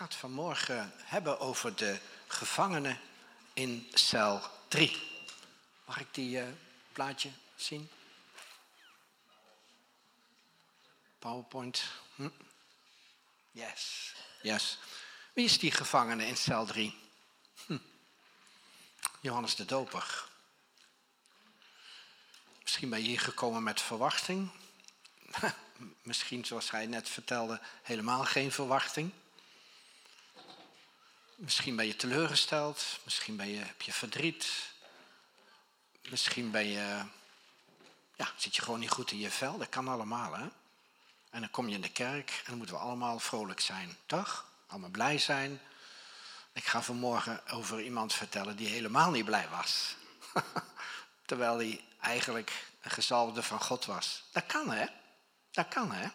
ga het vanmorgen hebben over de gevangenen in cel 3. Mag ik die uh, plaatje zien? PowerPoint. Hm? Yes, yes. Wie is die gevangene in cel 3? Hm. Johannes de Doper. Misschien ben je hier gekomen met verwachting. Misschien, zoals hij net vertelde, helemaal geen verwachting. Misschien ben je teleurgesteld, misschien ben je, heb je verdriet. Misschien ben je, ja, zit je gewoon niet goed in je vel. Dat kan allemaal, hè? En dan kom je in de kerk en dan moeten we allemaal vrolijk zijn, toch? Allemaal blij zijn. Ik ga vanmorgen over iemand vertellen die helemaal niet blij was. Terwijl hij eigenlijk een gezalde van God was. Dat kan, hè? Dat kan, hè?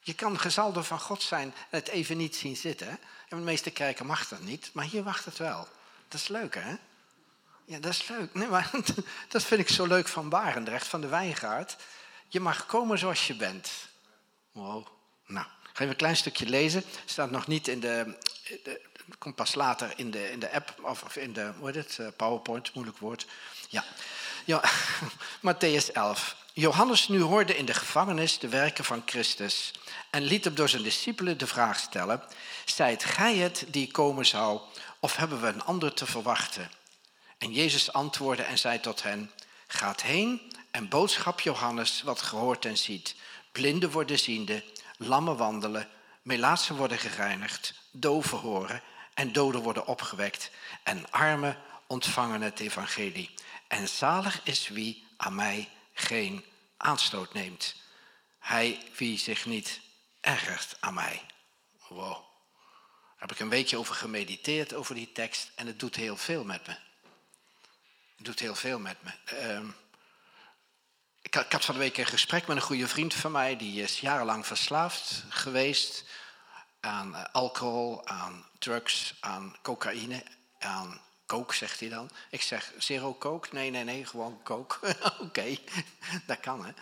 Je kan gezalde van God zijn en het even niet zien zitten. En de meeste kerken mag dat niet, maar hier wacht het wel. Dat is leuk, hè? Ja, dat is leuk. Nee, maar dat vind ik zo leuk van Barendrecht, van de Wijngaard. Je mag komen zoals je bent. Wow. Nou, ga even een klein stukje lezen. Staat nog niet in de, de komt pas later in de, in de app of, in de hoe heet het, eh, PowerPoint, moeilijk woord. Ja. ja, Matthäus 11. Johannes nu hoorde in de gevangenis de werken van Christus en liet hem door zijn discipelen de vraag stellen: Zijt gij het die komen zou, of hebben we een ander te verwachten? En Jezus antwoordde en zei tot hen: Gaat heen en boodschap Johannes wat gehoord en ziet. Blinden worden ziende, lammen wandelen, melaatsen worden gereinigd, doven horen en doden worden opgewekt en armen ontvangen het evangelie. En zalig is wie aan mij geen aanstoot neemt. Hij wie zich niet ergert aan mij. Wow. Daar heb ik een weekje over gemediteerd, over die tekst. En het doet heel veel met me. Het doet heel veel met me. Uh, ik, ik, had van de week een gesprek met een goede vriend van mij. Die is jarenlang verslaafd geweest aan uh, alcohol, aan drugs, aan cocaïne, aan coke, zegt hij dan. Ik zeg, zero coke? Nee, nee, nee, gewoon coke. Oké, dat kan, hè.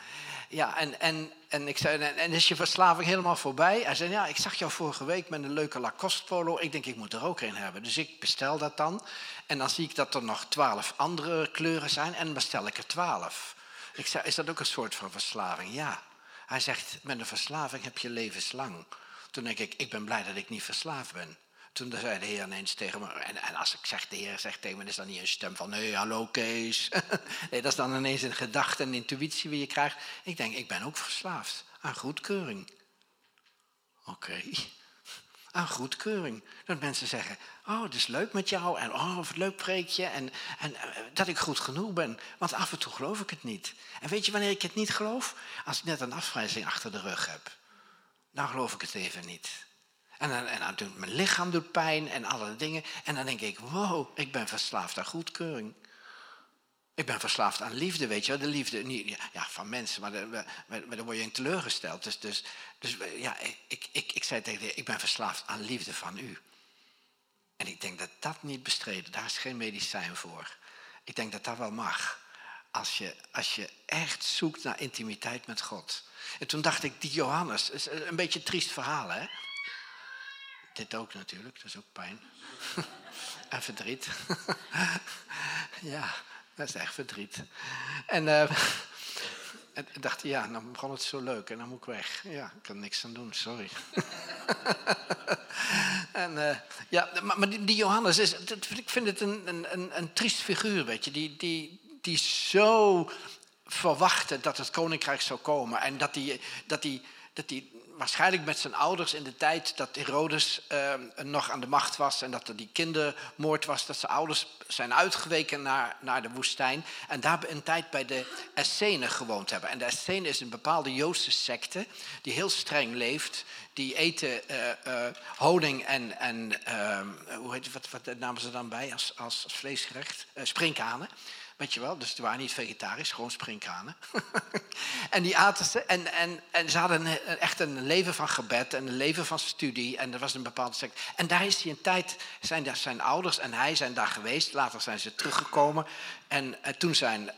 Ja, en, en, en ik zei, en is je verslaving helemaal voorbij? Hij zei, ja, ik zag jou vorige week met een leuke Lacoste polo. Ik denk, ik moet er ook een hebben. Dus ik bestel dat dan. En dan zie ik dat er nog twaalf andere kleuren zijn. En bestel ik er twaalf. Ik zei, is dat ook een soort van verslaving? Ja. Hij zegt, met een verslaving heb je levenslang. Toen denk ik, ik ben blij dat ik niet verslaafd ben. Toen zei de Heer ineens tegen me, en, en, als ik zeg, de Heer zegt tegen me, is dat niet een stem van, nee, hallo Kees. nee, dat is dan ineens een gedachte, een intuïtie die je krijgt. Ik denk, ik ben ook verslaafd aan goedkeuring. Oké, aan goedkeuring. Dat mensen zeggen, oh, het is leuk met jou, en oh, wat leuk preekje, en, en uh, dat ik goed genoeg ben. Want af en toe geloof ik het niet. En weet je wanneer ik het niet geloof? Als ik net een afwijzing achter de rug heb. Dan geloof ik het even niet. En dan, en dan doet mijn lichaam doet pijn en alle dingen. En dan denk ik, wow, ik ben verslaafd aan goedkeuring. Ik ben verslaafd aan liefde, weet je wel. De liefde ja, van mensen, maar, maar dan word je in teleurgesteld. Dus, dus, dus ja, ik, ik, ik zei tegen de ik ben verslaafd aan liefde van u. En ik denk dat dat niet bestreden, daar is geen medicijn voor. Ik denk dat dat wel mag. Als je, als je echt zoekt naar intimiteit met God. En toen dacht ik, die Johannes, is een beetje een triest verhaal, hè? Dit ook natuurlijk, dat is ook pijn. en verdriet. ja, dat is echt verdriet. En, uh, dacht, ja, dan begon het zo leuk en dan moet ik weg. Ja, ik kan niks aan doen, sorry. en uh, ja, maar, maar die, Johannes, is, ik vind het een, een, een, triest figuur, weet je. Die, die, die zo verwachtte dat het koninkrijk zou komen. En dat die, dat die, dat die waarschijnlijk met zijn ouders in de tijd dat Herodes uh, nog aan de macht was en dat er die kindermoord was, dat zijn ouders zijn uitgeweken naar, naar de woestijn en daar een tijd bij de Essenen gewoond hebben. En de Essenen is een bepaalde Joodse secte die heel streng leeft. Die eten uh, uh, honing en, en ehm, hoe heet, wat, wat namen ze dan bij als, als, vleesgerecht? sprinkhanen weet je wel. Dus ze waren niet vegetarisch, gewoon sprinkhanen. en die aten ze. En, en, en ze hadden echt een leven van gebed en een leven van studie. En er was een bepaalde sect. En daar is hij een tijd, zijn daar zijn ouders en hij zijn daar geweest. Later zijn ze teruggekomen. En, en toen zijn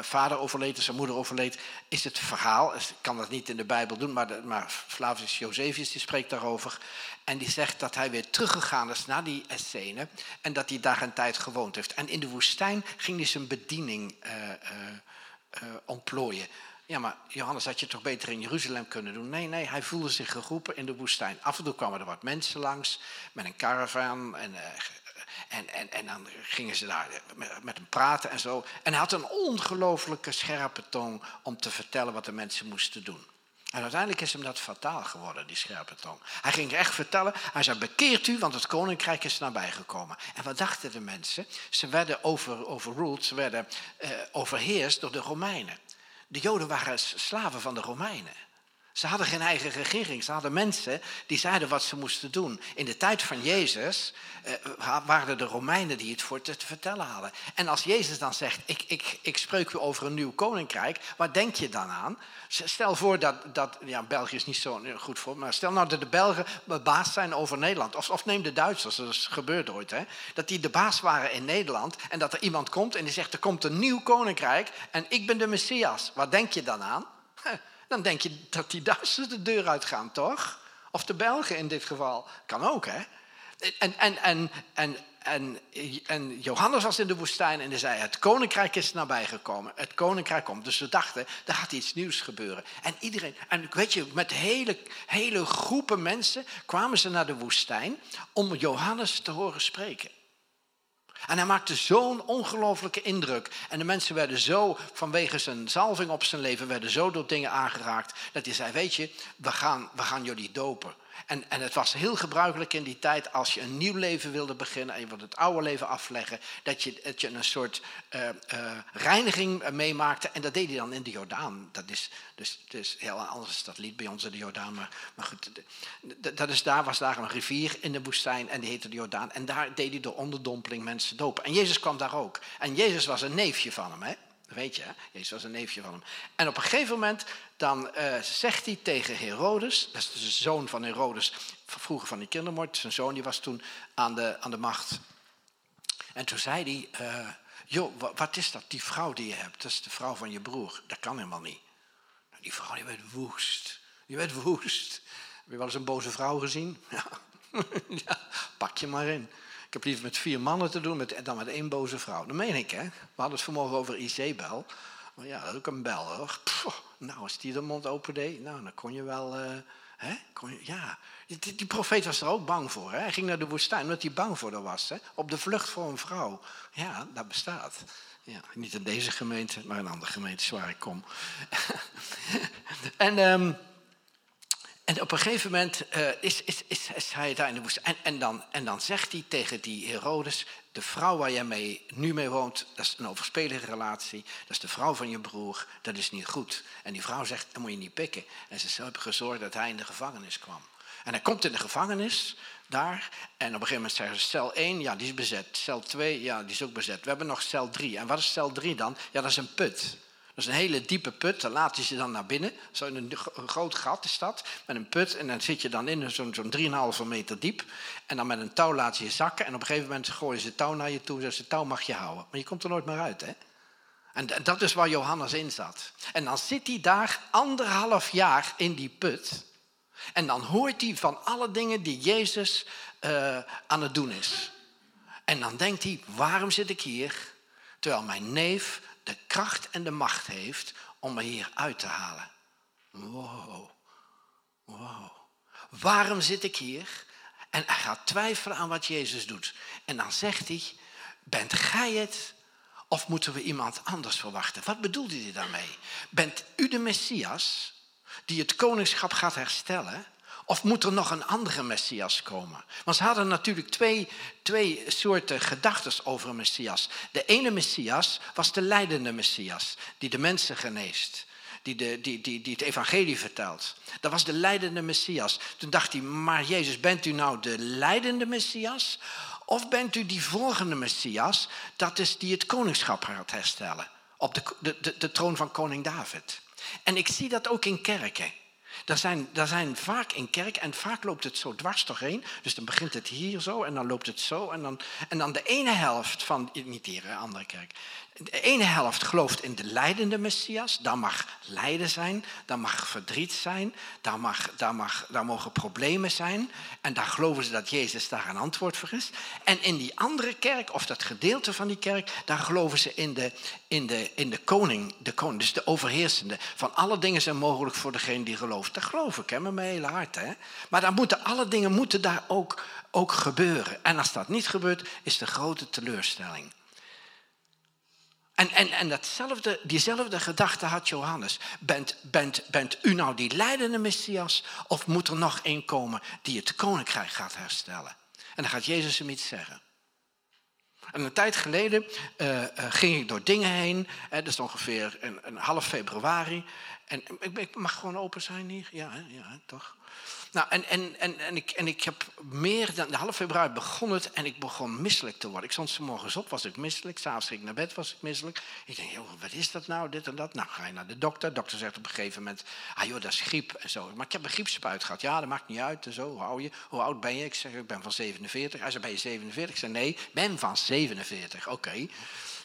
vader overleed en zijn moeder overleed, is het verhaal. Ik kan dat niet in de Bijbel doen, maar, de, maar Flavius Josephus die spreekt daarover. En die zegt dat hij weer teruggegaan is naar die Essene. En dat hij daar een tijd gewoond heeft. En in de woestijn ging hij zijn bediening uh, uh, uh, ontplooien. Ja, maar Johannes, had je toch beter in Jeruzalem kunnen doen? Nee, nee, hij voelde zich geroepen in de woestijn. Af en toe kwamen er wat mensen langs met een caravan. En, en, en, en dan gingen ze daar met hem praten en zo. En hij had een ongelooflijke scherpe tong om te vertellen wat de mensen moesten doen. En uiteindelijk is hem dat fataal geworden, die scherpe tong. Hij ging echt vertellen, hij zei, bekeert u, want het koninkrijk is nabijgekomen. En wat dachten de mensen? Ze werden over, overruled, ze werden uh, overheerst door de Romeinen. De Joden waren slaven van de Romeinen. Ze hadden geen eigen regering. Ze hadden mensen die zeiden wat ze moesten doen. In de tijd van Jezus uh, waren de Romeinen die het voor te, te, vertellen hadden. En als Jezus dan zegt, ik, ik, ik spreek u over een nieuw koninkrijk, wat denk je dan aan? Stel voor dat, dat ja, België is niet zo goed voor, maar stel nou dat de Belgen baas zijn over Nederland. Of, of neem de Duitsers, dat is gebeurd ooit. Hè? Dat die de baas waren in Nederland en dat er iemand komt en die zegt, er komt een nieuw koninkrijk en ik ben de Messias. Wat denk je dan aan? dan denk je dat die Duitsers de deur uitgaan, toch? Of de Belgen in dit geval. Kan ook, hè? En, en, en, en, en, en Johannes was in de woestijn en hij zei: Het koninkrijk is nabijgekomen. Het koninkrijk komt. Dus ze dachten: er gaat iets nieuws gebeuren. En iedereen, en weet je, met hele, hele groepen mensen kwamen ze naar de woestijn om Johannes te horen spreken. En hij maakte zo'n ongelooflijke indruk. En de mensen werden zo, vanwege zijn zalving op zijn leven, werden zo door dingen aangeraakt. Dat hij zei, weet je, we gaan, we gaan jullie dopen. En, en het was heel gebruikelijk in die tijd, als je een nieuw leven wilde beginnen en je wilde het oude leven afleggen, dat je, dat je een soort uh, uh, reiniging meemaakte. En dat deed hij dan in de Jordaan. Dat is dus, dus heel anders dat lied bij ons in de Jordaan. Maar, maar goed, dat is, daar was daar een rivier in de woestijn en die heette de Jordaan. En daar deed hij door onderdompeling mensen dopen. En Jezus kwam daar ook. En Jezus was een neefje van hem, hè? Weet je, Jezus was een neefje van hem. En op een gegeven moment dan uh, zegt hij tegen Herodes, dat is de zoon van Herodes, vroeger van die kindermoord, zijn zoon die was toen aan de, aan de macht. En toen zei hij, uh, joh, wat is dat, die vrouw die je hebt, dat is de vrouw van je broer, dat kan helemaal niet. Nou, die vrouw die werd woest, die werd woest. Heb je wel eens een boze vrouw gezien? Ja pak je maar in. Ik heb liever met vier mannen te doen met, dan met één boze vrouw. Dat meen ik, hè. We hadden het vanmorgen over Izebel. Maar ja, dat ook een bel, hoor. nou, als die de mond open deed, nou, dan kon je wel... Uh, hè? Kon je, ja, die, die, profeet was er ook bang voor. Hè? Hij ging naar de woestijn omdat hij bang voor haar was. Hè? Op de vlucht voor een vrouw. Ja, dat bestaat. Ja, niet in deze gemeente, maar in andere gemeentes waar ik kom. en... Um, en op een gegeven moment uh, is, is, is, hij daar in de woestijn. En, dan, en dan zegt hij tegen die Herodes: De vrouw waar jij mee, nu mee woont, dat is een overspelige relatie. Dat is de vrouw van je broer, dat is niet goed. En die vrouw zegt: Dan moet je niet pikken. En ze hebben gezorgd dat hij in de gevangenis kwam. En hij komt in de gevangenis daar. En op een gegeven moment zeggen ze: Cel 1, ja, die is bezet. Cel 2, ja, die is ook bezet. We hebben nog cel 3. En wat is cel 3 dan? Ja, dat is een put. Dat is een hele diepe put, daar laat je ze dan naar binnen. Zo in een, groot gat is dat, met een put. En dan zit je dan in zo'n zo'n 3,5 meter diep. En dan met een touw laat je je zakken. En op een gegeven moment gooien ze touw naar je toe. En zeggen ze, touw mag je houden. Maar je komt er nooit meer uit, hè? En dat is waar Johannes in zat. En dan zit hij daar anderhalf jaar in die put. En dan hoort hij van alle dingen die Jezus uh, aan het doen is. En dan denkt hij, waarom zit ik hier? Terwijl mijn neef de kracht en de macht heeft om me hier uit te halen. Wow. Wow. Waarom zit ik hier? En hij gaat twijfelen aan wat Jezus doet. En dan zegt hij, bent gij het of moeten we iemand anders verwachten? Wat bedoelt hij daarmee? Bent u de Messias die het koningschap gaat herstellen? Of moet er nog een andere Messias komen? Want ze hadden natuurlijk twee, twee soorten gedachten over een Messias. De ene Messias was de leidende Messias, die de mensen geneest. Die, de, die, die, die het evangelie vertelt. Dat was de leidende Messias. Toen dacht hij, maar Jezus, bent u nou de leidende Messias? Of bent u die volgende Messias, dat is die het koningschap gaat herstellen. Op de, de, de, de troon van koning David. En ik zie dat ook in kerken. Er zijn, er zijn vaak in kerk, en vaak loopt het zo dwars doorheen. Dus dan begint het hier zo en dan loopt het zo. En dan, en dan de ene helft van, niet hier, andere kerk. De ene helft gelooft in de leidende Messias. Daar mag lijden zijn, daar mag verdriet zijn, daar, mag, daar, mag, daar mogen problemen zijn. En daar geloven ze dat Jezus daar een antwoord voor is. En in die andere kerk, of dat gedeelte van die kerk, daar geloven ze in de, in de, in de koning, de koning, dus de overheersende. Van alle dingen zijn mogelijk voor degene die gelooft. Dat geloof ik, hè, met mijn hele hart. Hè. Maar dan moeten, alle dingen moeten daar ook, ook gebeuren. En als dat niet gebeurt, is de grote teleurstelling. En, en, en datzelfde, diezelfde gedachte had Johannes. Bent, bent, bent u nou die leidende Messias of moet er nog een komen die het koninkrijk gaat herstellen? En dan gaat Jezus hem iets zeggen. En een tijd geleden uh, uh, ging ik door dingen heen. Hè, dat is ongeveer een, een half februari. En ik, ik, mag gewoon open zijn hier? Ja, ja toch? Nou, en, en, en, en, ik, en ik heb meer dan de half februari begon het en ik begon misselijk te worden. Ik stond morgens op, was ik misselijk. S'avonds ging ik naar bed, was ik misselijk. Ik denk, joh, wat is dat nou, dit en dat? Nou, ga je naar de dokter. De dokter zegt op een gegeven moment, ah joh, dat is griep en zo. Maar ik heb een griepspuit gehad. Ja, dat maakt niet uit en zo. Hoe, hou je? Hoe oud ben je? Ik zeg, ik ben van 47. Hij zei, ben je 47? Ik zei, nee, ben van 47. Oké.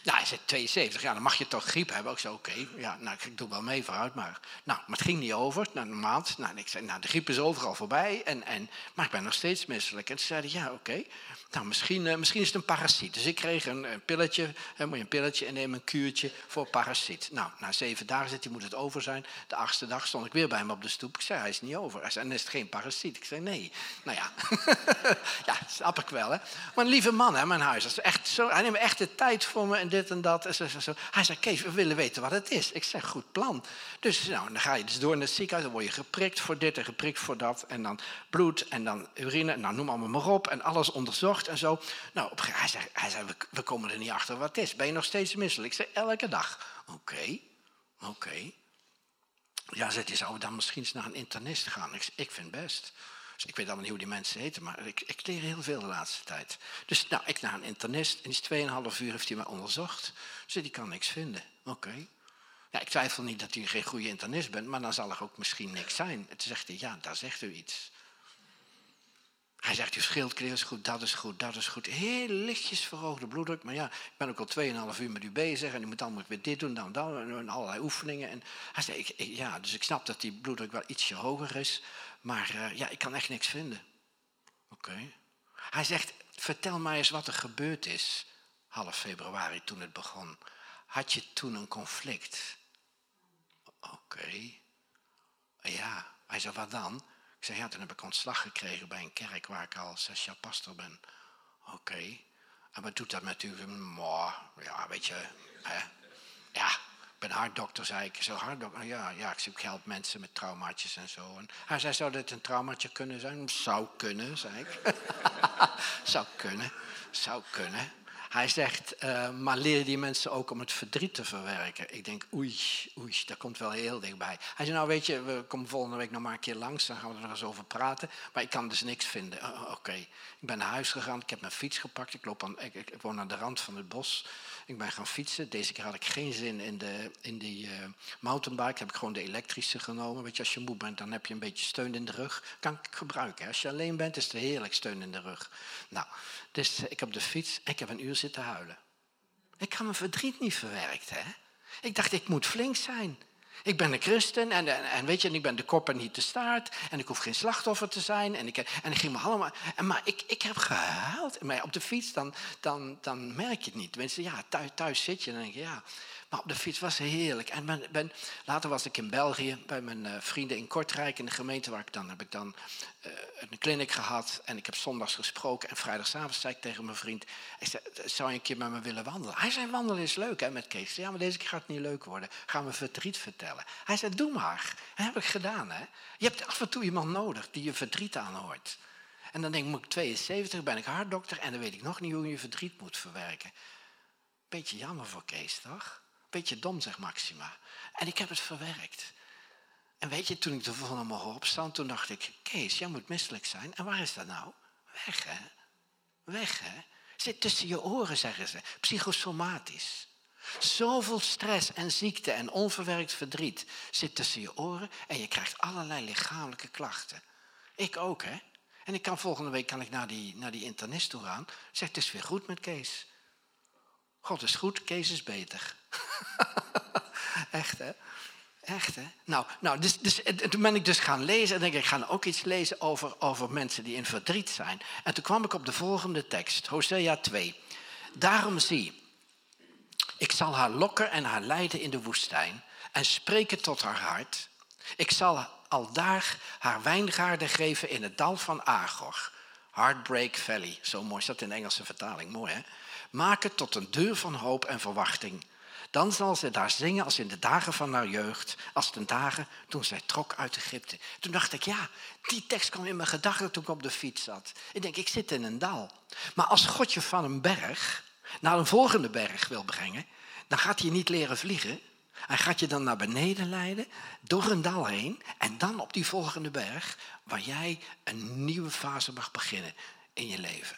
Nou, hij zei 72, ja, dan mag je toch griep hebben. Ik zei, oké, ja, nou, ik doe wel mee vooruit. Maar, nou, maar het ging niet over, na een maand. Nou, ik zei, nou, de griep is overal voorbij, en, en, maar ik ben nog steeds misselijk. En toen zei hij, ja, oké, nou, misschien, uh, misschien is het een parasiet. Dus ik kreeg een, een pilletje, hè, moet je een pilletje innemen, een kuurtje voor parasiet. Nou, na zeven dagen zit hij, moet het over zijn. De achtste dag stond ik weer bij hem op de stoep. Ik zei, hij is niet over. Hij zei, en is het geen parasiet? Ik zei, nee. Nou ja, ja, snap ik wel, hè. Maar een lieve man, hè, mijn huis. Echt zo, hij neemt echt de tijd voor me en dit en dat. En zo. Hij zei, Kees, we willen weten wat het is. Ik zeg, goed plan. Dus nou, dan ga je dus door in het ziekenhuis. Dan word je geprikt voor dit en geprikt voor dat. En dan bloed en dan urine. Nou, noem allemaal maar op. En alles onderzocht en zo. Nou, op, hij zei, hij zei we, we, komen er niet achter wat het is. Ben je nog steeds misselijk? Ik zei, elke dag. Oké, oké. Ja, zegt je zou dan misschien eens naar een internist gaan? Ik, ik vind best. Dus ik weet allemaal niet hoe die mensen heten, maar ik, ik leer heel veel de laatste tijd. Dus nou, ik naar een internist en die 2,5 uur heeft hij me onderzocht. Dus die kan niks vinden. Oké. Ja, ik twijfel niet dat u geen goede internist bent, maar dan zal er ook misschien niks zijn. Toen zegt hij, ja, daar zegt u iets. Hij zegt, je schildklier is goed, dat is goed, dat is goed. Heel lichtjes verhoogde bloeddruk. Maar ja, ik ben ook al 2,5 uur met u bezig. En u moet allemaal weer dit doen, dan dat. En allerlei oefeningen. En hij zei, ja, dus ik snap dat die bloeddruk wel ietsje hoger is. Maar uh, ja, ik kan echt niks vinden. Oké. Hij zegt, vertel mij eens wat er gebeurd is. Half februari toen het begon. Had je toen een conflict? Oké. Ja. Hij zei, wat dan? Ik zei, ja, toen heb ik ontslag gekregen bij een kerk waar ik al zes jaar pastor ben. Oké. En wat doet dat met u? ja, weet je, hè? ja, ik ben hartdokter, zei ik. Zo hartdokter, ja, ja, ik zoek help mensen met traumaatjes en zo. En hij zei, zou dit een traumaatje kunnen zijn? Zou kunnen, zei ik. zou kunnen, zou kunnen. Hij zegt, uh, maar leren die mensen ook om het verdriet te verwerken? Ik denk, oei, oei, dat komt wel heel dichtbij. Hij zei, nou weet je, we komen volgende week nog maar een keer langs, dan gaan we er nog eens over praten. Maar ik kan dus niks vinden. Oké, ik ben naar huis gegaan, ik heb mijn fiets gepakt, ik, loop ik, ik, woon aan de rand van het bos. Ik ben gaan fietsen. Deze keer had ik geen zin in, de, in die uh, mountainbike. Heb ik gewoon de elektrische genomen. Weet je, als je moe bent, dan heb je een beetje steun in de rug. Kan ik gebruiken. Als je alleen bent, is het heerlijk steun in de rug. Nou, dus ik heb de fiets ik heb een uur zitten huilen. Ik kan mijn verdriet niet verwerkt, hè. Ik dacht, ik moet flink zijn. Ik ben een christen en, en, weet je, ik ben de kop en niet de staart. En ik hoef geen slachtoffer te zijn. En ik, en ging me allemaal. En, maar ik, ik heb gehuild. Maar op de fiets, dan, dan, dan merk je het niet. Mensen, ja, thuis, thuis zit je en dan denk je, ja. Maar op de fiets was heerlijk. En ben, ben, later was ik in België bij mijn uh, vrienden in Kortrijk, in de gemeente waar ik dan heb ik dan uh, een kliniek gehad. En ik heb zondags gesproken. En vrijdagavond zei ik tegen mijn vriend: ik zei, Zou je een keer met me willen wandelen? Hij zei: Wandelen is leuk hè, met Kees. Ja, maar deze keer gaat het niet leuk worden. Gaan we verdriet vertellen? Hij zei: Doe maar. Dat heb ik gedaan. Hè. Je hebt af en toe iemand nodig die je verdriet aanhoort. En dan denk ik: ik 72, ben ik hartdokter en dan weet ik nog niet hoe je verdriet moet verwerken. Beetje jammer voor Kees, toch? Beetje dom, zegt Maxima. En ik heb het verwerkt. En weet je, toen ik de volgende morgen opstond, toen dacht ik... Kees, jij moet misselijk zijn. En waar is dat nou? Weg, hè? weg, hè? Zit tussen je oren, zeggen ze. Psychosomatisch. Zoveel stress en ziekte en onverwerkt verdriet zit tussen je oren en je krijgt allerlei lichamelijke klachten. Ik ook, hè? En ik kan volgende week kan ik naar die, naar die internist toe gaan. Zeg, het is weer goed met Kees. God is goed, Kees is beter. Echt, hè? Echt, hè? Nou, nou dus, dus, toen ben ik dus gaan lezen en denk ik, ik ga ook iets lezen over, over mensen die in verdriet zijn. En toen kwam ik op de volgende tekst, Hosea 2. Daarom zie, ik zal haar lokken en haar leiden in de woestijn en spreken tot haar hart. Ik zal al daar haar wijngaarden geven in het dal van Agor. Heartbreak Valley, zo mooi is dat in de Engelse vertaling, mooi hè? Maak het tot een deur van hoop en verwachting. Dan zal ze daar zingen als in de dagen van haar jeugd, als de dagen toen zij trok uit Egypte. Toen dacht ik, ja, die tekst kwam in mijn gedachten toen ik op de fiets zat. Ik denk, ik zit in een dal. Maar als God je van een berg naar een volgende berg wil brengen, dan gaat hij niet leren vliegen. Hij gaat je dan naar beneden leiden, door een dal heen, en dan op die volgende berg, waar jij een nieuwe fase mag beginnen in je leven.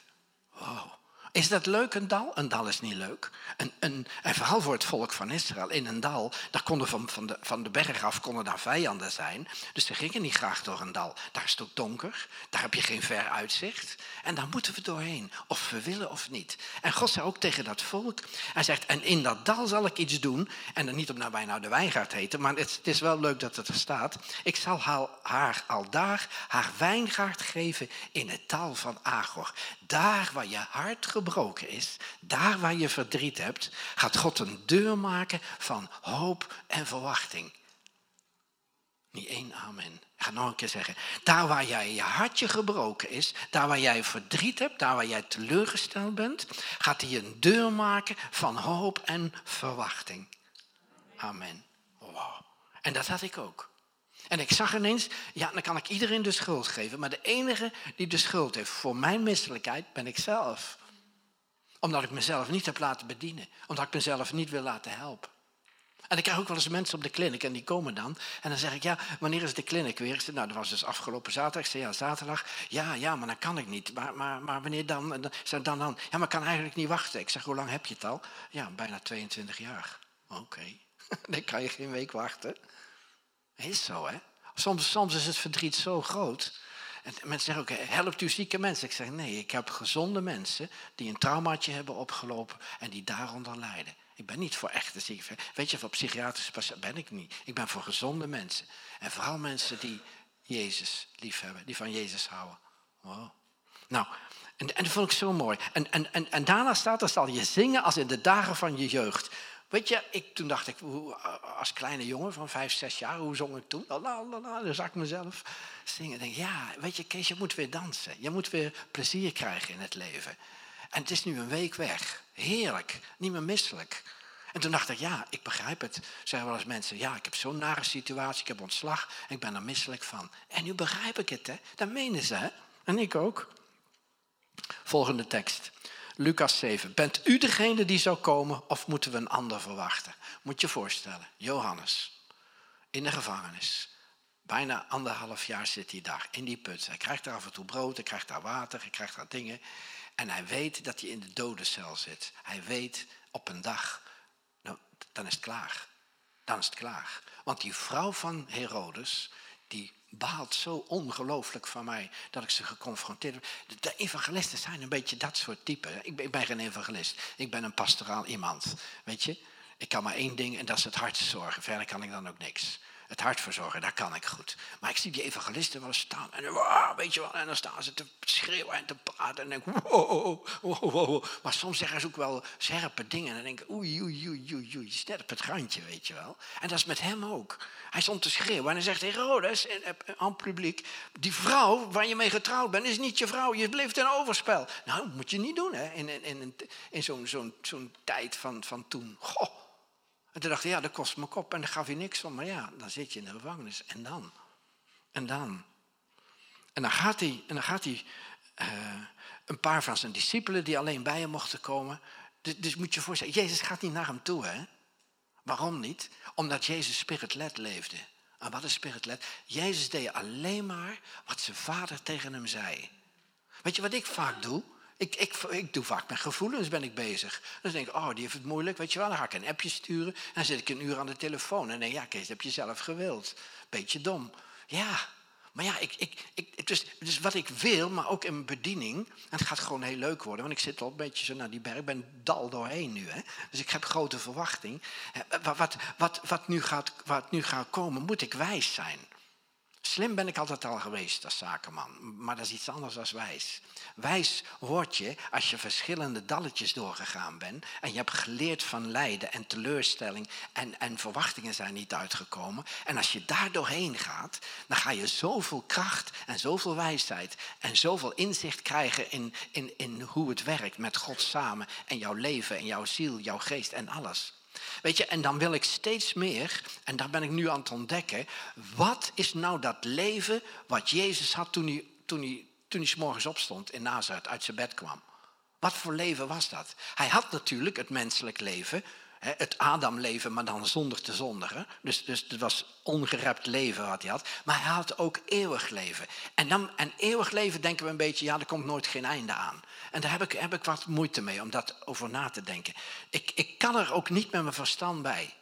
Wow. Is dat leuk, een dal? Een dal is niet leuk. Een, een, en vooral voor het volk van Israël. In een dal, daar konden van, van, de, van de berg af konden daar vijanden zijn. Dus ze gingen niet graag door een dal. Daar is het ook donker. Daar heb je geen ver uitzicht. En daar moeten we doorheen. Of we willen of niet. En God zei ook tegen dat volk. Hij zegt, en in dat dal zal ik iets doen. En dan niet op wij nou de wijngaard heten. Maar het, is wel leuk dat het er staat. Ik zal haar, haar al daar haar wijngaard geven in het dal van Agor. Daar waar je hart gebroken is, daar waar je verdriet hebt, gaat God een deur maken van hoop en verwachting. Niet één amen. Ik ga nog een keer zeggen. Daar waar jij je hartje gebroken is, daar waar jij verdriet hebt, daar waar jij teleurgesteld bent, gaat hij een deur maken van hoop en verwachting. Amen. Wow. En dat had ik ook. En ik zag ineens, ja, dan kan ik iedereen de schuld geven, maar de enige die de schuld heeft voor mijn misselijkheid ben ik zelf. Omdat ik mezelf niet heb laten bedienen, omdat ik mezelf niet wil laten helpen. En ik krijg ook wel eens mensen op de kliniek en die komen dan. En dan zeg ik, ja, wanneer is de kliniek weer? Zeg, nou, dat was dus afgelopen zaterdag. Ik zeg, ja, zaterdag. Ja, ja, maar dan kan ik niet. Maar, maar, wanneer dan? dan, dan, dan? Ja, maar ik kan eigenlijk niet wachten. Ik zeg, hoe lang heb je het al? Ja, bijna 22 jaar. Oké, dan kan je geen week wachten. Is zo, hè? Soms, soms is het verdriet zo groot. En mensen zeggen ook, helpt u zieke mensen? Ik zeg, nee, ik heb gezonde mensen die een traumaatje hebben opgelopen en die daaronder lijden. Ik ben niet voor echte zieken. Weet je, voor psychiatrische patiënten ben ik niet. Ik ben voor gezonde mensen. En vooral mensen die Jezus liefhebben, die van Jezus houden. Nou, en, en dat vond ik zo mooi. En, en, en, en daarna staat er, zal je zingen als in de dagen van je jeugd. Weet je, ik, toen dacht ik, als kleine jongen van vijf, zes jaar, hoe zong ik toen? La, la, la, dan zag ik mezelf zingen. Denk, ja, weet je, Kees, je moet weer dansen. Je moet weer plezier krijgen in het leven. En het is nu een week weg. Heerlijk, niet meer misselijk. En toen dacht ik, ja, ik begrijp het. Zeggen wel eens mensen, ja, ik heb zo'n nare situatie, ik heb ontslag ik ben er misselijk van. En nu begrijp ik het, hè. Dat menen ze, hè. En ik ook. Volgende tekst. Lucas 7. Bent u degene die zou komen of moeten we een ander verwachten? Moet je voorstellen, Johannes in de gevangenis. Bijna anderhalf jaar zit hij daar in die put. Hij krijgt daar af en toe brood, hij krijgt daar water, hij krijgt daar dingen. En hij weet dat hij in de dodencel zit. Hij weet op een dag, nou, dan is het klaar. Dan is het klaar. Want die vrouw van Herodes, die baalt zo ongelooflijk van mij dat ik ze geconfronteerd heb. De evangelisten zijn een beetje dat soort type. Ik ben, ik ben geen evangelist. Ik ben een pastoraal iemand. Weet je? Ik kan maar één ding en dat is het hart zorgen. Verder kan ik dan ook niks het hart verzorgen, daar kan ik goed. Maar ik zie die evangelisten wel staan en, wow, weet je wel, en dan staan ze te schreeuwen en te praten en denk wow, wow, wow, Maar soms zeggen ze ook wel scherpe dingen en dan denk ik oei, oei, oei, oei, oei, is net het randje, weet je wel. En dat is met hem ook. Hij stond te schreeuwen en hij zegt Herodes, aan publiek, die vrouw waar je mee getrouwd bent, is niet je vrouw, je bleef ten overspel. Nou, moet je niet doen, hè, in, in, in, zo'n zo'n tijd van, van toen. Goh. En dacht ja, dat kost me kop. En daar gaf hij niks van. Maar ja, dan zit je in de gevangenis. En dan? En dan? En dan gaat hij, en dan gaat hij uh, een paar van zijn discipelen die alleen bij hem mochten komen. Dus, dus moet je voorstellen, Jezus gaat niet naar hem toe. Hè? Waarom niet? Omdat Jezus spirit-led leefde. En wat is spirit-led? Jezus deed alleen maar wat zijn vader tegen hem zei. Weet je wat ik vaak doe? Ik, ik, ik doe vaak met gevoelens ben ik bezig. Dan denk ik, oh, die heeft het moeilijk, weet je wel. Dan ga ik een appje sturen. En dan zit ik een uur aan de telefoon. En denk ja, Kees, dat heb je zelf gewild. Beetje dom. Ja, maar ja, ik, ik, ik, dus, dus wat ik wil, maar ook in mijn bediening. En het gaat gewoon heel leuk worden. Want ik zit al een beetje zo naar die berg. Ik ben dal doorheen nu. Hè? Dus ik heb grote verwachting. Wat, wat, wat, nu gaat, wat nu gaat komen, moet ik wijs zijn. Slim ben ik altijd al geweest als zakenman, maar dat is iets anders dan wijs. Wijs word je als je verschillende dalletjes doorgegaan bent en je hebt geleerd van lijden en teleurstelling en, en verwachtingen zijn niet uitgekomen. En als je daar doorheen gaat, dan ga je zoveel kracht en zoveel wijsheid en zoveel inzicht krijgen in, in, in hoe het werkt met God samen en jouw leven en jouw ziel, jouw geest en alles. Weet je, en dan wil ik steeds meer, en daar ben ik nu aan het ontdekken, wat is nou dat leven wat Jezus had toen hij, toen hij, toen hij morgens opstond in Nazareth, uit zijn bed kwam? Wat voor leven was dat? Hij had natuurlijk het menselijk leven, het Adamleven, maar dan zonder te zondigen. Dus, dus het was ongerept leven wat hij had. Maar hij had ook eeuwig leven. En, dan, en eeuwig leven denken we een beetje, ja, er komt nooit geen einde aan. En daar heb ik, heb ik wat moeite mee om dat over na te denken. Ik, ik kan er ook niet met mijn verstand bij.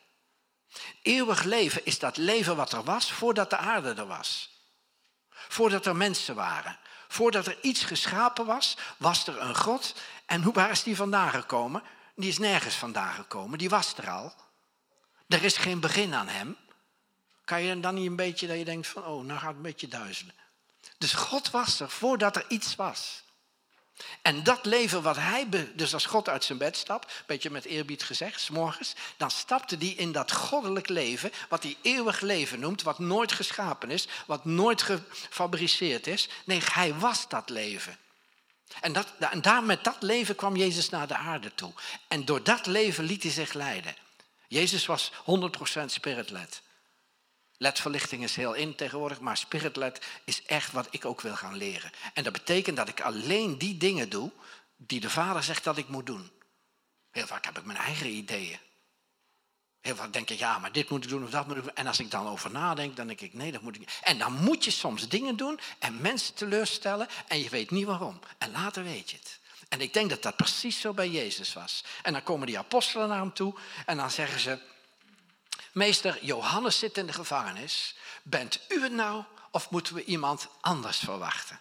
Eeuwig leven is dat leven wat er was voordat de aarde er was. Voordat er mensen waren. Voordat er iets geschapen was, was er een God. En hoe, waar is die vandaan gekomen? Die is nergens vandaan gekomen, die was er al. Er is geen begin aan hem. Kan je dan niet een beetje dat je denkt van, oh, nou gaat het een beetje duizelen. Dus God was er voordat er iets was. En dat leven wat hij, dus als God uit zijn bed stapt, een beetje met eerbied gezegd, s morgens, dan stapte hij in dat goddelijk leven, wat hij eeuwig leven noemt, wat nooit geschapen is, wat nooit gefabriceerd is. Nee, hij was dat leven. En, dat, en daar, met dat leven kwam Jezus naar de aarde toe. En door dat leven liet hij zich leiden. Jezus was 100% spirit-led. LED-verlichting is heel in tegenwoordig, maar spirit-led is echt wat ik ook wil gaan leren. En dat betekent dat ik alleen die dingen doe die de Vader zegt dat ik moet doen. Heel vaak heb ik mijn eigen ideeën. Heel vaak denk ik, ja, maar dit moet ik doen of dat moet ik doen. En als ik dan over nadenk, dan denk ik, nee, dat moet ik niet. En dan moet je soms dingen doen en mensen teleurstellen en je weet niet waarom. En later weet je het. En ik denk dat dat precies zo bij Jezus was. En dan komen die apostelen naar hem toe en dan zeggen ze, meester, Johannes zit in de gevangenis. Bent u het nou of moeten we iemand anders verwachten?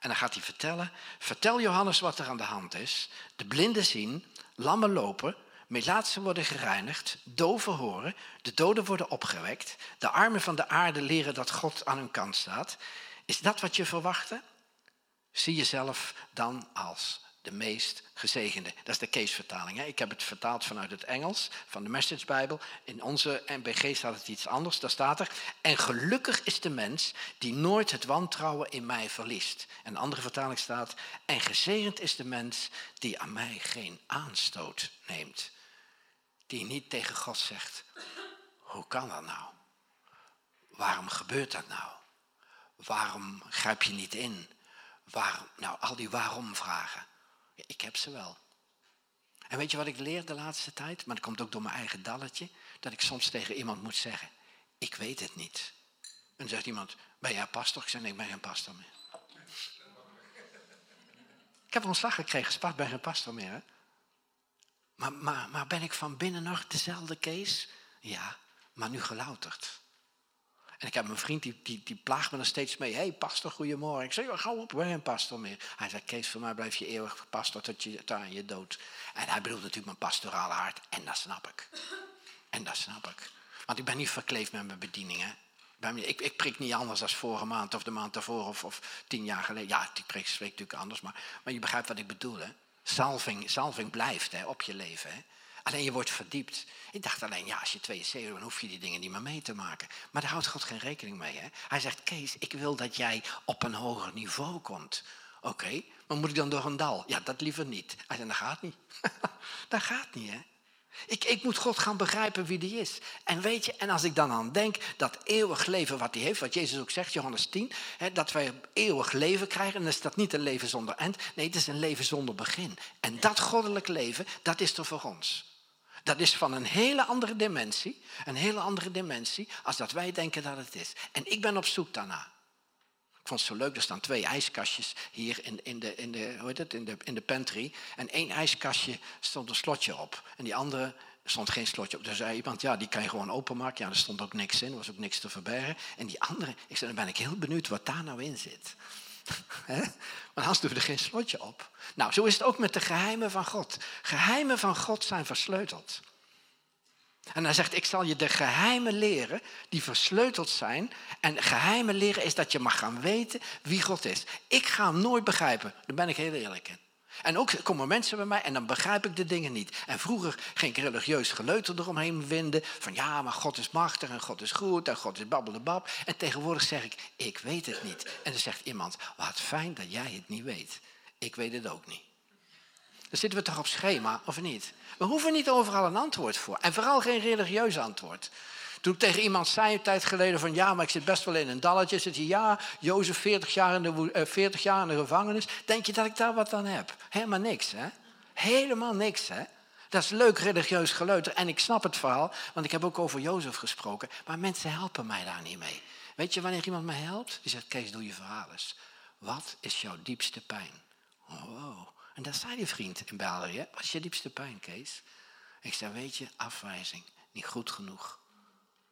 En dan gaat hij vertellen, vertel Johannes wat er aan de hand is. De blinden zien, lammen lopen, Melaatsen worden gereinigd, doven horen, de doden worden opgewekt, de armen van de aarde leren dat God aan hun kant staat. Is dat wat je verwachtte? Zie jezelf dan als de meest gezegende. Dat is de Keesvertaling. Ik heb het vertaald vanuit het Engels, van de Message Bijbel. In onze NBG staat het iets anders. Daar staat er, en gelukkig is de mens die nooit het wantrouwen in mij verliest. En een andere vertaling staat, en gezegend is de mens die aan mij geen aanstoot neemt die niet tegen God zegt, hoe kan dat nou? Waarom gebeurt dat nou? Waarom grijp je niet in? Waarom, nou, al die waarom-vragen. ik heb ze wel. En weet je wat ik leer de laatste tijd? Maar dat komt ook door mijn eigen dalletje. Dat ik soms tegen iemand moet zeggen, ik weet het niet. En dan zegt iemand, ben jij pastor? Ik zeg, ik ben geen pastor meer. Ik heb ontslag gekregen, spat, ben geen pastor meer. Hè? Maar, maar, maar ben ik van binnen nog dezelfde Kees? Ja, maar nu gelouterd. En ik heb een vriend die, die, die plaagt me nog steeds mee. Hey, pastor, goedemorgen. Ik zeg, gauw op, ik ben geen pastor meer. Hij zegt, Kees, voor mij blijf je eeuwig pastor tot, je, tot aan je dood. En hij bedoelt natuurlijk mijn pastorale hart. En dat snap ik. En dat snap ik. Want ik ben niet verkleefd met mijn bedieningen. Ik, ik prik niet anders dan vorige maand of de maand daarvoor of, of tien jaar geleden. Ja, ik prik spreek natuurlijk anders, maar, maar je begrijpt wat ik bedoel. Hè? Salving, salving blijft hè, op je leven. Hè. Alleen je wordt verdiept. Ik dacht alleen, ja, als je 72 dan hoef je die dingen niet meer mee te maken. Maar daar houdt God geen rekening mee. Hè. Hij zegt, Kees, ik wil dat jij op een hoger niveau komt. Oké, maar moet ik dan door een dal? Ja, dat liever niet. Hij zegt, dat gaat niet. dat gaat niet, hè. Ik, ik moet God gaan begrijpen wie die is. En weet je, en als ik dan aan denk dat eeuwig leven wat hij heeft, wat Jezus ook zegt, Johannes 10, hè, dat wij eeuwig leven krijgen, dan is dat niet een leven zonder eind, nee, het is een leven zonder begin. En dat goddelijk leven, dat is er voor ons. Dat is van een hele andere dimensie, een hele andere dimensie, als dat wij denken dat het is. En ik ben op zoek daarna. Vond het zo leuk, er staan twee ijskastjes hier in, in, de, in, de, hoe heet het, in, de, in de pantry. En één ijskastje stond een slotje op. En die andere stond geen slotje op. Dus zei iemand, ja, die kan je gewoon openmaken. Ja, er stond ook niks in, er was ook niks te verbergen. En die andere, ik zei, dan ben ik heel benieuwd wat daar nou in zit. Maar anders doen we er geen slotje op. Nou, zo is het ook met de geheimen van God. Geheimen van God zijn versleuteld. En hij zegt, ik zal je de geheimen leren die versleuteld zijn. En geheimen leren is dat je mag gaan weten wie God is. Ik ga hem nooit begrijpen, daar ben ik heel eerlijk in. En ook komen mensen bij mij en dan begrijp ik de dingen niet. En vroeger ging ik religieus geleuter eromheen winden. Van ja, maar God is machtig en God is goed en God is babbelebab. En tegenwoordig zeg ik, ik weet het niet. En dan zegt iemand, wat fijn dat jij het niet weet. Ik weet het ook niet. Dan zitten we toch op schema, of niet? We hoeven niet overal een antwoord voor. En vooral geen religieus antwoord. Toen ik tegen iemand zei een tijd geleden van ja, maar ik zit best wel in een dalletje. Zit hij ja, Jozef 40 jaar, in de, 40 jaar in de gevangenis. Denk je dat ik daar wat aan heb? Helemaal niks, hè? Helemaal niks, hè? Dat is leuk religieus geleuter. En ik snap het verhaal, want ik heb ook over Jozef gesproken. Maar mensen helpen mij daar niet mee. Weet je wanneer iemand mij helpt? Die zegt, Kees, doe je verhaal eens. Wat is jouw diepste pijn? Oh, wow. En dat zei die vriend in België. Wat is je diepste pijn, Kees? Ik zei, weet je, afwijzing. Niet goed genoeg.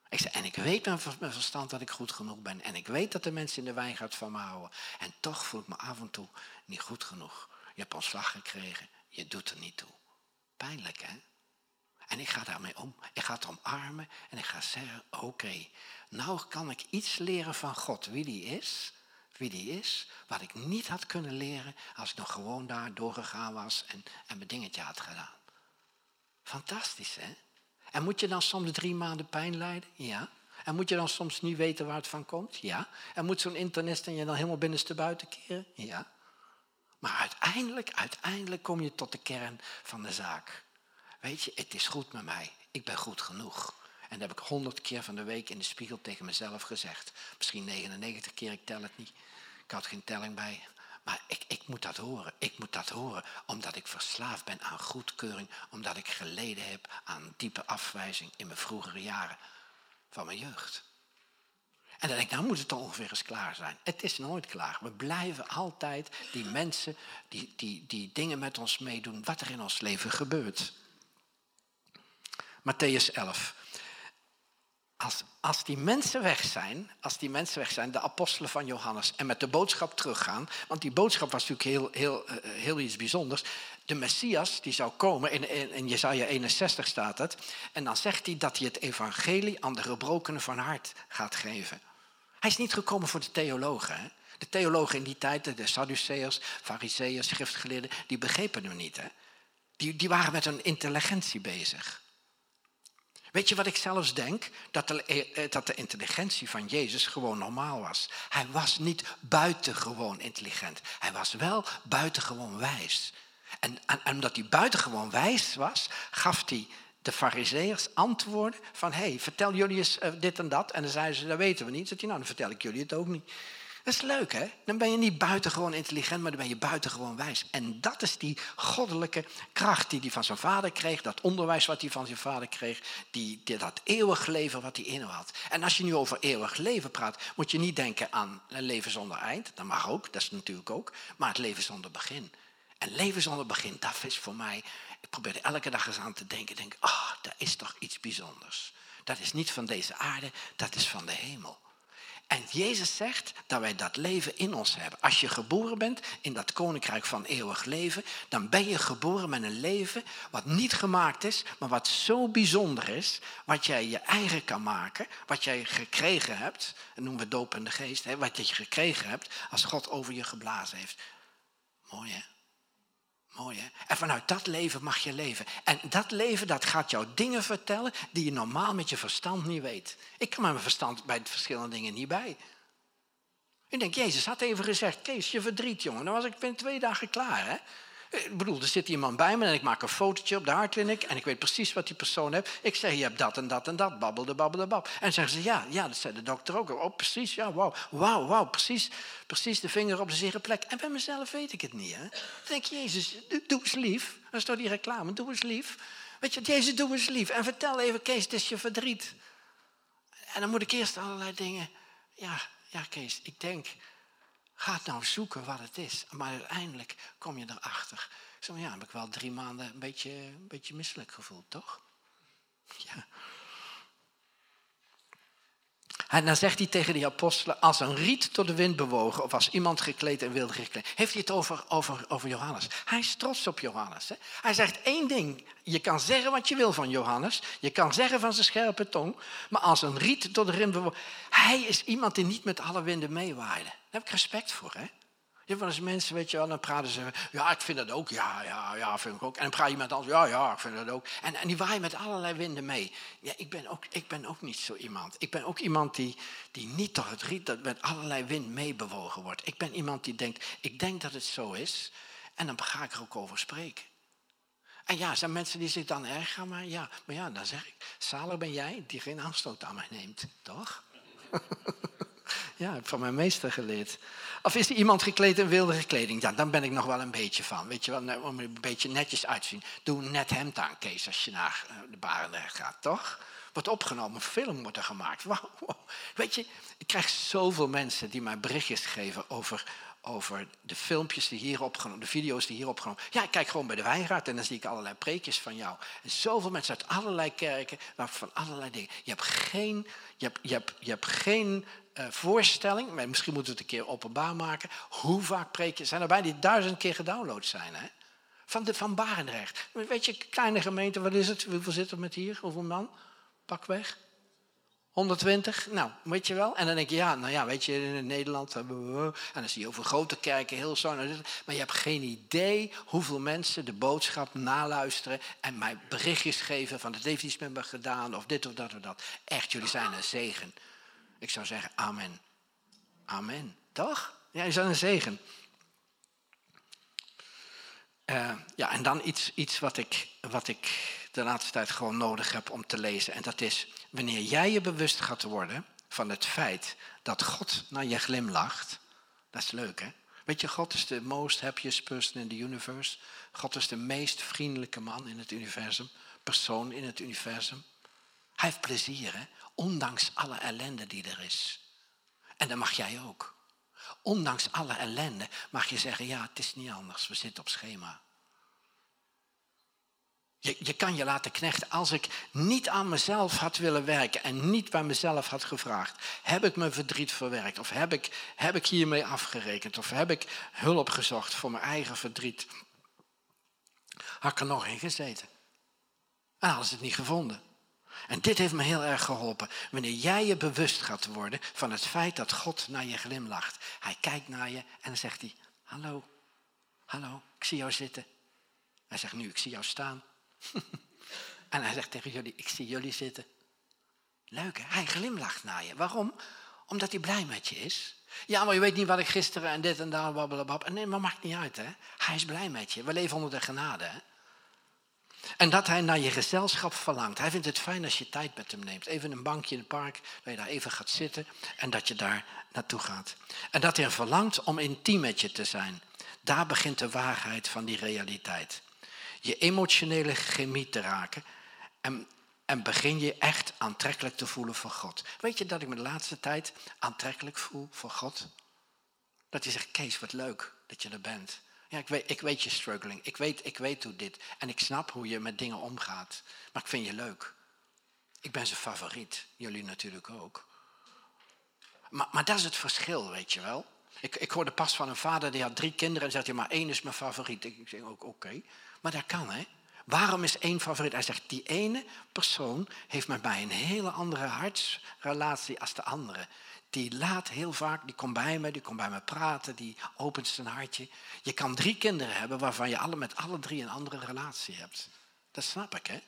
Ik zei, en ik weet met mijn verstand dat ik goed genoeg ben. En ik weet dat de mensen in de wijngaard van me houden. En toch voel ik me af en toe niet goed genoeg. Je hebt ontslag gekregen. Je doet er niet toe. Pijnlijk, hè? En ik ga daarmee om. Ik ga het omarmen en ik ga zeggen, oké, nou kan ik iets leren van God, wie die is wie die is, wat ik niet had kunnen leren als ik nog gewoon daar doorgegaan was en, en mijn dingetje had gedaan. Fantastisch, hè? En moet je dan soms drie maanden pijn lijden? Ja. En moet je dan soms niet weten waar het van komt? Ja. En moet zo'n internist en je dan helemaal binnenste buiten keren? Ja. Maar uiteindelijk, uiteindelijk kom je tot de kern van de zaak. Weet je, het is goed met mij. Ik ben goed genoeg. En dat heb ik honderd keer van de week in de spiegel tegen mezelf gezegd. Misschien 99 keer, ik tel het niet. Ik had geen telling bij. Maar ik, ik moet dat horen. Ik moet dat horen omdat ik verslaafd ben aan goedkeuring. Omdat ik geleden heb aan diepe afwijzing in mijn vroegere jaren van mijn jeugd. En dan denk ik, nou moet het toch ongeveer eens klaar zijn. Het is nooit klaar. We blijven altijd die mensen die, die, die dingen met ons meedoen, wat er in ons leven gebeurt. Matthäus 11 als, als die mensen weg zijn, als die mensen weg zijn, de apostelen van Johannes, en met de boodschap teruggaan, want die boodschap was natuurlijk heel, heel, eh, heel iets bijzonders. De Messias die zou komen, in, in, in Jezaja 61 staat het, en dan zegt hij dat hij het evangelie aan de gebrokenen van hart gaat geven. Hij is niet gekomen voor de theologen. De theologen in die tijd, de Sadduceërs, Fariseeën, schriftgeleerden, die begrepen hem niet. Hè? Die, die waren met hun intelligentie bezig. Weet je wat ik zelfs denk? Dat de, eh, eh, dat de intelligentie van Jezus gewoon normaal was. Hij was niet buitengewoon intelligent. Hij was wel buitengewoon wijs. En, omdat hij buitengewoon wijs was, gaf hij de fariseërs antwoorden van... hé, hey, vertel jullie eens eh, dit en dat. En dan zeiden ze, dat weten we niet. Hij, nou, dan vertel ik jullie het ook niet. Dat is leuk, hè? Dan ben je niet buitengewoon intelligent, maar dan ben je buitengewoon wijs. En dat is die goddelijke kracht die hij van zijn vader kreeg, dat onderwijs wat hij van zijn vader kreeg, die, dat eeuwig leven wat hij in had. En als je nu over eeuwig leven praat, moet je niet denken aan een leven zonder eind. Dat mag ook, dat is natuurlijk ook. Maar het leven zonder begin. En leven zonder begin, dat is voor mij, ik probeer er elke dag eens aan te denken. Denk, ah, oh, dat is toch iets bijzonders. Dat is niet van deze aarde, dat is van de hemel. En Jezus zegt dat wij dat leven in ons hebben. Als je geboren bent in dat koninkrijk van eeuwig leven, dan ben je geboren met een leven wat niet gemaakt is, maar wat zo bijzonder is, wat jij je eigen kan maken, wat jij gekregen hebt, dat noemen we doop in de geest, hè, wat je gekregen hebt als God over je geblazen heeft. Mooi hè? Mooi hè? En vanuit dat leven mag je leven. En dat leven dat gaat jou dingen vertellen die je normaal met je verstand niet weet. Ik kan met mijn verstand bij verschillende dingen niet bij. Ik denk, Jezus had even gezegd, Kees, je verdriet jongen. Dan was ik binnen twee dagen klaar hè. Ik bedoel, er zit iemand bij me en ik maak een fotootje op de haarkliniek en ik weet precies wat die persoon heeft. Ik zeg, je hebt dat en dat en dat, babbelde, babbelde, bab. En zeggen ze, ja, ja, dat zei de dokter ook. Oh, precies, ja, wauw, wauw, wauw, precies, precies de vinger op de zere plek. En bij mezelf weet ik het niet, hè. Denk Jezus, doe eens lief. Dan staat die reclame, doe eens lief. Weet je, Jezus, doe eens lief. En vertel even, Kees, het is je verdriet. En dan moet ik eerst allerlei dingen, ja, ja, Kees, ik denk Ga nou zoeken wat het is. Maar uiteindelijk kom je erachter. Zo ja, heb ik wel drie maanden een beetje, een beetje misselijk gevoeld, toch? Ja. En dan zegt hij tegen die apostelen, als een riet door de wind bewogen, of als iemand gekleed en wilde gekleed, heeft hij het over, over, over Johannes. Hij is trots op Johannes. Hè? Hij zegt één ding, je kan zeggen wat je wil van Johannes, je kan zeggen van zijn scherpe tong, maar als een riet door de wind bewogen, hij is iemand die niet met alle winden meewaaide. Daar heb ik respect voor. Hè? Je hebt eens mensen, weet je wel, dan praten ze, ja, ik vind dat ook, ja, ja, ja, vind ik ook. En dan praat met anders, ja, ja, ik vind dat ook. En, en die waaien met allerlei winden mee. Ja, ik ben ook, ik ben ook niet zo iemand. Ik ben ook iemand die, die niet door het riet dat met allerlei wind meebewogen wordt. Ik ben iemand die denkt, ik denk dat het zo is. En dan ga ik er ook over spreken. En ja, zijn mensen die zich dan ergeren, maar ja, maar ja, dan zeg ik, zalig ben jij die geen aanstoot aan mij neemt, toch? Ja, heb van mijn meester geleerd. Of is er iemand gekleed in wilde kleding? Ja, dan ben ik nog wel een beetje van. Weet je wel, om er een beetje netjes uit te zien. Doe net hemd aan, Kees, als je naar eh, de Barendrecht gaat, toch? Wordt opgenomen, film wordt er gemaakt. Wow, Weet je, ik krijg zoveel mensen die mij berichtjes geven over, over de filmpjes die hier opgenomen, de video's die hier opgenomen. Ja, ik kijk gewoon bij de Wijnraad en dan zie ik allerlei preekjes van jou. En zoveel mensen uit allerlei kerken, van allerlei dingen. Je hebt geen, je hebt, je hebt, je hebt geen uh, voorstelling, maar misschien moeten we het een keer openbaar maken. Hoe vaak preek je? Zijn er bij die duizend keer gedownload zijn, hè? Van, de, van Barendrecht. Weet je, kleine gemeente, wat is het? Hoeveel zit er met hier? Hoeveel man? Pak weg. 120, nou, weet je wel. En dan denk je, ja, nou ja, weet je, in Nederland hebben we... En dan zie je over grote kerken, heel zo. Maar je hebt geen idee hoeveel mensen de boodschap naluisteren... en mij berichtjes geven van, het heeft iets met me gedaan... of dit of dat of dat. Echt, jullie zijn een zegen. Ik zou zeggen, amen. Amen. Toch? Ja, is dat een zegen? Uh, ja, en dan iets, iets wat, ik, wat ik de laatste tijd gewoon nodig heb om te lezen. En dat is, wanneer jij je bewust gaat worden van het feit dat God naar je glimlacht. Dat is leuk, hè? Weet je, God is de most happiest person in the universe. God is de meest vriendelijke man in het universum. Persoon in het universum. Hij heeft plezier, hè? ondanks alle ellende die er is. En dat mag jij ook. Ondanks alle ellende mag je zeggen, ja, het is niet anders, we zitten op schema. Je, je kan je laten knechten. Als ik niet aan mezelf had willen werken en niet bij mezelf had gevraagd, heb ik mijn verdriet verwerkt? Of heb ik, heb ik hiermee afgerekend? Of heb ik hulp gezocht voor mijn eigen verdriet? Had ik er nog in gezeten. En hadden ze het niet gevonden. En dit heeft me heel erg geholpen. Wanneer jij je bewust gaat worden van het feit dat God naar je glimlacht. Hij kijkt naar je en dan zegt hij, hallo, hallo, ik zie jou zitten. Hij zegt nu, ik zie jou staan. en hij zegt tegen jullie, ik zie jullie zitten. Leuk hè, hij glimlacht naar je. Waarom? Omdat hij blij met je is. Ja, maar je weet niet wat ik gisteren en dit en daar. En nee, maar maakt niet uit hè. Hij is blij met je. We leven onder de genade hè. En dat hij naar je gezelschap verlangt. Hij vindt het fijn als je tijd met hem neemt. Even een bankje in het park, dat je daar even gaat zitten en dat je daar naartoe gaat. En dat hij verlangt om intiem met je te zijn. Daar begint de waarheid van die realiteit. Je emotionele chemie te raken en, en begin je echt aantrekkelijk te voelen voor God. Weet je dat ik me de laatste tijd aantrekkelijk voel voor God? Dat hij zegt, Kees, wat leuk dat je er bent. Ja, ik weet, ik weet je struggling. Ik weet, ik weet hoe dit. En ik snap hoe je met dingen omgaat. Maar ik vind je leuk. Ik ben zijn favoriet. Jullie natuurlijk ook. Maar, maar dat is het verschil, weet je wel. Ik, ik hoorde pas van een vader die had drie kinderen en zegt: ja, maar één is mijn favoriet. Ik, zeg ook oké. Maar dat kan, hè? Waarom is één favoriet? Hij zegt: die ene persoon heeft met mij een hele andere hartsrelatie als de andere die laat heel vaak, die komt bij me, die komt bij me praten, die opent zijn hartje. Je kan drie kinderen hebben waarvan je alle, met alle drie een andere relatie hebt. Dat snap ik, hè?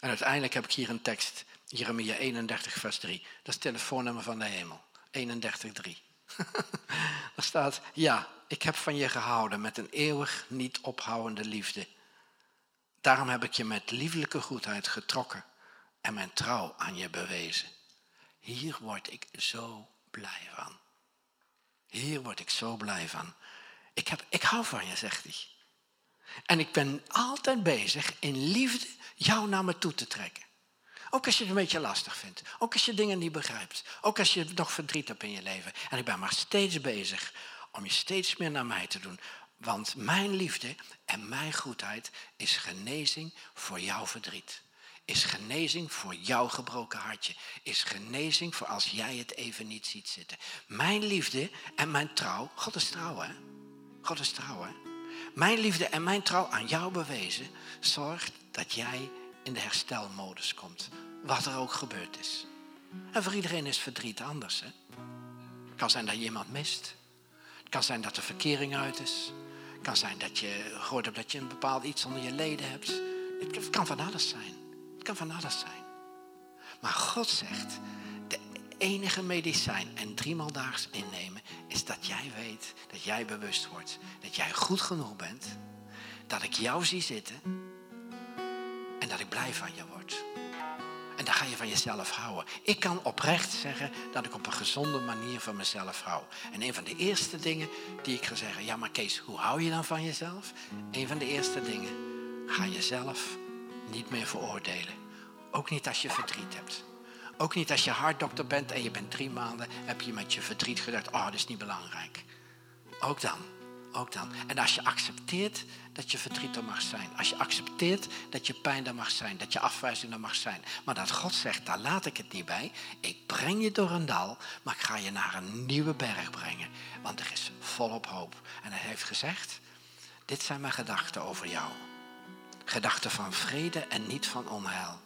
En uiteindelijk heb ik hier een tekst, Jeremia 31, vers 3. Dat is het telefoonnummer van de hemel. 31, 3. Daar staat, ja, ik heb van je gehouden met een eeuwig niet ophoudende liefde. Daarom heb ik je met lieflijke goedheid getrokken en mijn trouw aan je bewezen. Hier word ik zo blij van. Hier word ik zo blij van. Ik, heb, ik hou van je, zegt hij. En ik ben altijd bezig in liefde jou naar me toe te trekken. Ook als je het een beetje lastig vindt. Ook als je dingen niet begrijpt. Ook als je nog verdriet hebt in je leven. En ik ben maar steeds bezig om je steeds meer naar mij te doen. Want mijn liefde en mijn goedheid is genezing voor jouw verdriet. Is genezing voor jouw gebroken hartje. Is genezing voor als jij het even niet ziet zitten. Mijn liefde en mijn trouw. God is trouw, hè? God is trouw, hè? Mijn liefde en mijn trouw aan jou bewezen zorgt dat jij in de herstelmodus komt. Wat er ook gebeurd is. En voor iedereen is verdriet anders. Hè? Het kan zijn dat je iemand mist. Het kan zijn dat er verkering uit is. Het kan zijn dat je gehoord hebt dat je een bepaald iets onder je leden hebt. Het kan van alles zijn. Kan van alles zijn. Maar God zegt, de enige medicijn en driemaal daags innemen is dat jij weet, dat jij bewust wordt, dat jij goed genoeg bent, dat ik jou zie zitten en dat ik blij van je word. En dan ga je van jezelf houden. Ik kan oprecht zeggen dat ik op een gezonde manier van mezelf hou. En een van de eerste dingen die ik ga zeggen, ja maar Kees, hoe hou je dan van jezelf? Een van de eerste dingen, ga jezelf niet meer veroordelen. Ook niet als je verdriet hebt. Ook niet als je hartdokter bent en je bent drie maanden, heb je met je verdriet gedacht, oh dat is niet belangrijk. Ook dan, ook dan. En als je accepteert dat je verdriet er mag zijn. Als je accepteert dat je pijn er mag zijn. Dat je afwijzing er mag zijn. Maar dat God zegt, daar laat ik het niet bij. Ik breng je door een dal, maar ik ga je naar een nieuwe berg brengen. Want er is volop hoop. En hij heeft gezegd, dit zijn mijn gedachten over jou. Gedachten van vrede en niet van onheil.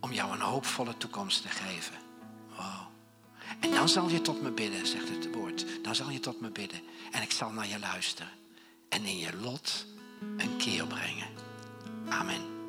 Om jou een hoopvolle toekomst te geven. En dan zal je tot me bidden, zegt het woord. Dan zal je tot me bidden. En ik zal naar je luisteren. En in je lot een keer brengen. Amen.